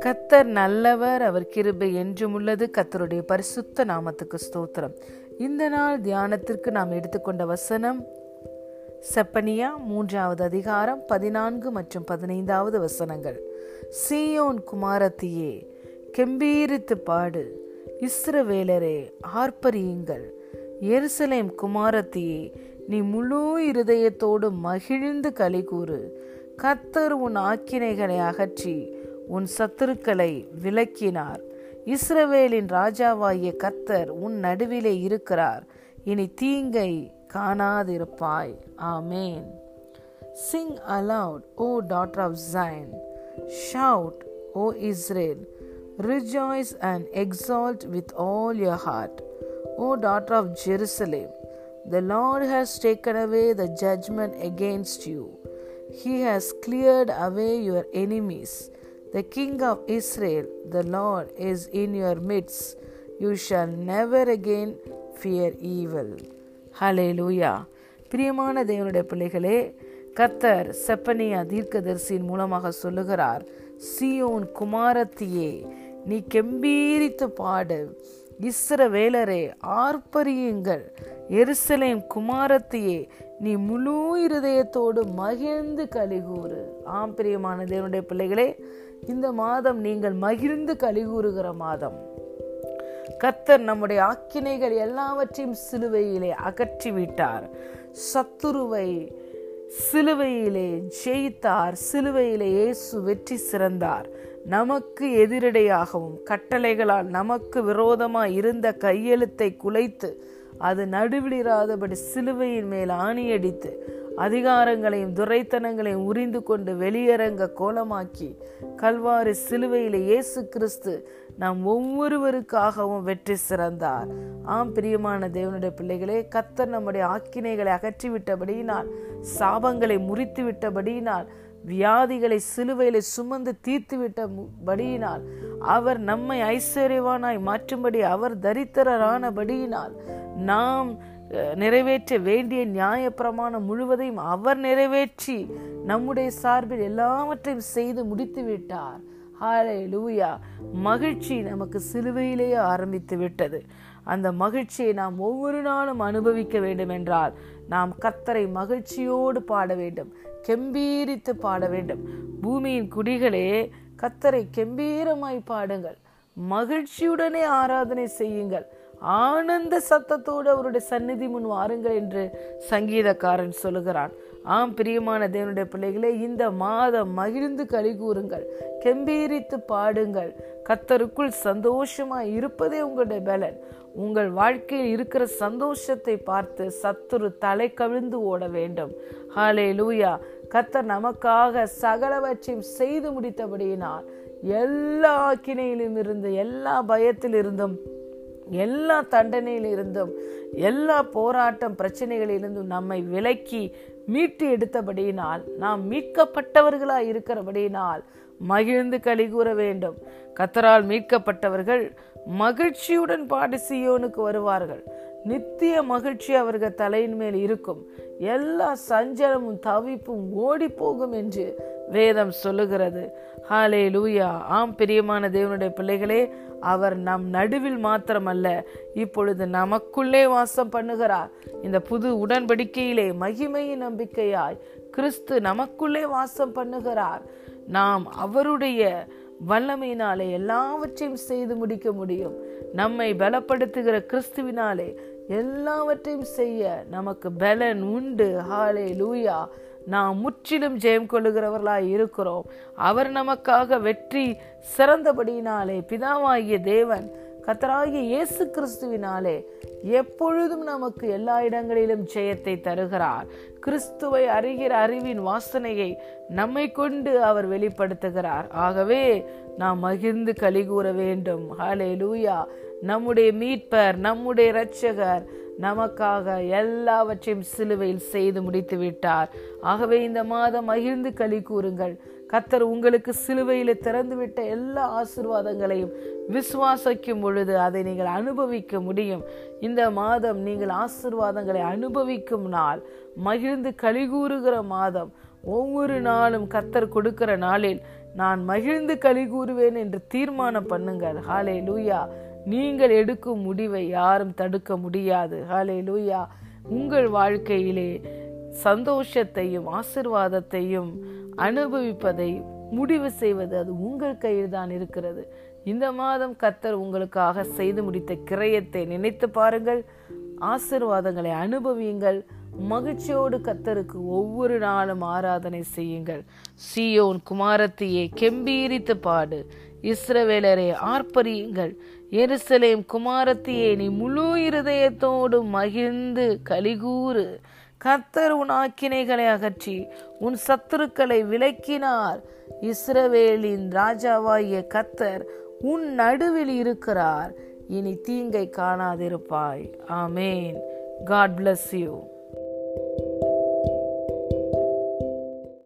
கத்தர் நல்லவர் அவர் கிருபை என்றும் உள்ளது. கத்தருடைய பரிசுத்த நாமத்துக்கு ஸ்தோத்திரம். இந்த நாள் தியானத்திற்கு நாம் எடுத்துக்கொண்ட வசனம் செப்பனியா மூன்றாவது அதிகாரம் பதினான்கு மற்றும் பதினைந்தாவது வசனங்கள். சீயோன் குமாரத்தியே கெம்பீரித்து பாடு. இஸ்ரவேலரே ஆர்ப்பரியுங்கள். எருசலேம் குமாரத்தியே நீ முழு இருதயத்தோடு மகிழ்ந்து கலிகூறு கத்தர் உன் ஆக்கினைகளை அகற்றி உன் சத்துருக்களை விலக்கினார். இஸ்ரவேலின் ராஜாவாகிய கத்தர் உன் நடுவிலே இருக்கிறார். இனி தீங்கை காணாதிருப்பாய். ஆமேன். Sing aloud O daughter of Zion shout O Israel rejoice and exalt with all your heart O daughter of Jerusalem The Lord has taken away the judgment against you. He has cleared away your enemies. The King of Israel, the Lord, is in your midst. You shall never again fear evil. Hallelujah. பிரியமான தேவனுடைய பிள்ளைகளே கத்தர் செப்பனியா தீர்க்கதரிசியின் மூலமாக சொல்லுகிறார் Zion குமாரத்தியே நீ கெம்பீரித்து பாடு இஸ்ரவேலரே ஆர்ப்பரியுங்கள். எருசலேம் குமாரத்தியே நீ முழு இருதயத்தோடு மகிழ்ந்து கலிகூறு ஆம் பிரியமான தேவனுடைய பிள்ளைகளே இந்த மாதம் நீங்கள் மகிழ்ந்து கலிகூறுகிற மாதம். கத்தர் நம்முடைய ஆக்கினைகள் எல்லாவற்றையும் சிலுவையிலே அகற்றி விட்டார் சத்துருவை சிலுவையிலே ஜெயித்தார். சிலுவையிலே இயேசு வெற்றி சிறந்தார். நமக்கு எதிரடையாகவும் கட்டளைகளால் நமக்கு விரோதமாக இருந்த கையெழுத்தை குலைத்து அது நடுவிலிராதபடி சிலுவையின் மேல் ஆணியடித்து அதிகாரங்களையும் துரைத்தனங்களையும் உறிந்து கொண்டு வெளியரங்க கோலமாக்கி கல்வாரி சிலுவையில் இயேசு கிறிஸ்து நாம் ஒவ்வொருவருக்காகவும் வெற்றி சிறந்தார். ஆம் பிரியமான தேவனுடைய பிள்ளைகளே கத்தர் நம்முடைய ஆக்கினைகளை அகற்றிவிட்டபடியினால் சாபங்களை முறித்து விட்டபடியினால் வியாதிகளை சிலுவையில சுமந்து தீர்த்து விட்டபடியினால் அவர் நம்மை ஐஸ்வர்யவானாய் மாற்றும்படி அவர் தரித்திரரானபடியினால் நாம் நிறைவேற்ற வேண்டிய நியாய பிரமாணம் முழுவதையும் அவர் நிறைவேற்றி நம்முடைய சார்பில் எல்லாவற்றையும் செய்து முடித்து விட்டார் ஹாலே லூயா மகிழ்ச்சி நமக்கு சிலுவையிலேயே ஆரம்பித்து விட்டது அந்த மகிழ்ச்சியை நாம் ஒவ்வொரு நாளும் அனுபவிக்க வேண்டும் என்றால் நாம் கத்தரை மகிழ்ச்சியோடு பாட வேண்டும் கெம்பீரித்து பாட வேண்டும். பூமியின் குடிகளே கத்தரை கெம்பீரமாய் பாடுங்கள். மகிழ்ச்சியுடனே ஆராதனை செய்யுங்கள். ஆனந்த சத்தத்தோடு அவருடைய சந்நிதி முன் வாருங்கள் என்று சங்கீதக்காரன் சொல்லுகிறான். ஆம் பிரியமான தேவனுடைய பிள்ளைகளே இந்த மாதம் மகிழ்ந்து கழி கூறுங்கள் கெம்பீரித்து பாடுங்கள். கத்தருக்குள் சந்தோஷமாக இருப்பதே உங்களுடைய பலன். உங்கள் வாழ்க்கையில் இருக்கிற சந்தோஷத்தை பார்த்து சத்துரு தலை கவிழ்ந்து ஓட வேண்டும். ஹாலே லூயா கத்தர் நமக்காக சகலவற்றையும் செய்து முடித்தபடியினால் எல்லா ஆக்கினையிலும் இருந்து எல்லா பயத்தில் இருந்தும் எல்லா தண்டனையிலிருந்தும் எல்லா போராட்டம் பிரச்சனைகளிலிருந்தும் நம்மை விலக்கி மீட்டு எடுத்தபடியினால் நாம் மீட்கப்பட்டவர்களாய் இருக்கிறபடியினால் மகிழ்ந்து களி கூற வேண்டும். கத்தரால் மீட்கப்பட்டவர்கள் மகிழ்ச்சியுடன் பாடி சியோனுக்கு வருவார்கள். நித்திய மகிழ்ச்சி அவர்கள் தலையின் மேல் இருக்கும். எல்லா சஞ்சலமும் தவிப்பும் ஓடி போகும் என்று வேதம் சொல்லுகிறது. ஹாலே லூயா ஆம் பிரியமான தேவனுடைய பிள்ளைகளே அவர் நம் நடுவில் மாத்திரமல்ல இப்பொழுது நமக்குள்ளே வாசம் பண்ணுகிறார். இந்த புது உடன்படிக்கையிலே மகிமையின் நம்பிக்கையாய் கிறிஸ்து நமக்குள்ளே வாசம் பண்ணுகிறார். நாம் அவருடைய வல்லமையினாலே எல்லாவற்றையும் செய்து முடிக்க முடியும். நம்மை பலப்படுத்துகிற கிறிஸ்துவினாலே எல்லாவற்றையும் செய்ய நமக்கு பலன் உண்டு. ஹாலே லூயா நாம் முற்றிலும் ஜெயம் கொள்ளுகிறவர்களாய் இருக்கிறோம். அவர் நமக்காக வெற்றி சிறந்தபடியினாலே பிதாவாகிய தேவன் கத்தராகிய இயேசு கிறிஸ்துவினாலே எப்பொழுதும் நமக்கு எல்லா இடங்களிலும் ஜெயத்தை தருகிறார். கிறிஸ்துவை அறிகிற அறிவின் வாசனையை நம்மை கொண்டு அவர் வெளிப்படுத்துகிறார். ஆகவே நாம் மகிழ்ந்து கலிகூற வேண்டும். ஹலே லூயா நம்முடைய மீட்பர் நம்முடைய இரட்சகர் நமக்காக எல்லாவற்றையும் சிலுவையில் செய்து முடித்து விட்டார். ஆகவே இந்த மாதம் மகிழ்ந்து களி கூறுங்கள். கத்தர் உங்களுக்கு சிலுவையில் திறந்துவிட்ட எல்லா ஆசிர்வாதங்களையும் விசுவாசிக்கும் பொழுது அதை நீங்கள் அனுபவிக்க முடியும். இந்த மாதம் நீங்கள் ஆசிர்வாதங்களை அனுபவிக்கும் நாள். மகிழ்ந்து கலிகூறுகிற மாதம். ஒவ்வொரு நாளும் கத்தர் கொடுக்கிற நாளில் நான் மகிழ்ந்து களி கூறுவேன் என்று தீர்மானம் பண்ணுங்கள். ஹாலே லூயா நீங்கள் எடுக்கும் முடிவை யாரும் தடுக்க முடியாது. ஹாலே லூயா உங்கள் வாழ்க்கையிலே சந்தோஷத்தையும் ஆசிர்வாதத்தையும் அனுபவிப்பதை முடிவு செய்வது அது உங்கள் கையில் தான் இருக்கிறது. இந்த மாதம் கத்தர் உங்களுக்காக செய்து முடித்த கிரயத்தை நினைத்து பாருங்கள். ஆசிர்வாதங்களை அனுபவியுங்கள். மகிழ்ச்சியோடு கத்தருக்கு ஒவ்வொரு நாளும் ஆராதனை செய்யுங்கள். சியோன் குமாரத்தையே கெம்பீரித்து பாடு. இஸ்ரவேலரை ஆர்ப்பரியுங்கள். எருசலேம் குமாரத்தியே நீ முழு இருதயத்தோடு மகிழ்ந்து கலிகூறு கர்த்தர் உன் ஆக்கினைகளை அகற்றி உன் சத்துருக்களை விலக்கினார். இஸ்ரவேலின் ராஜாவாகிய கத்தர் உன் நடுவில் இருக்கிறார். இனி தீங்கை காணாதிருப்பாய். ஆமேன். God bless you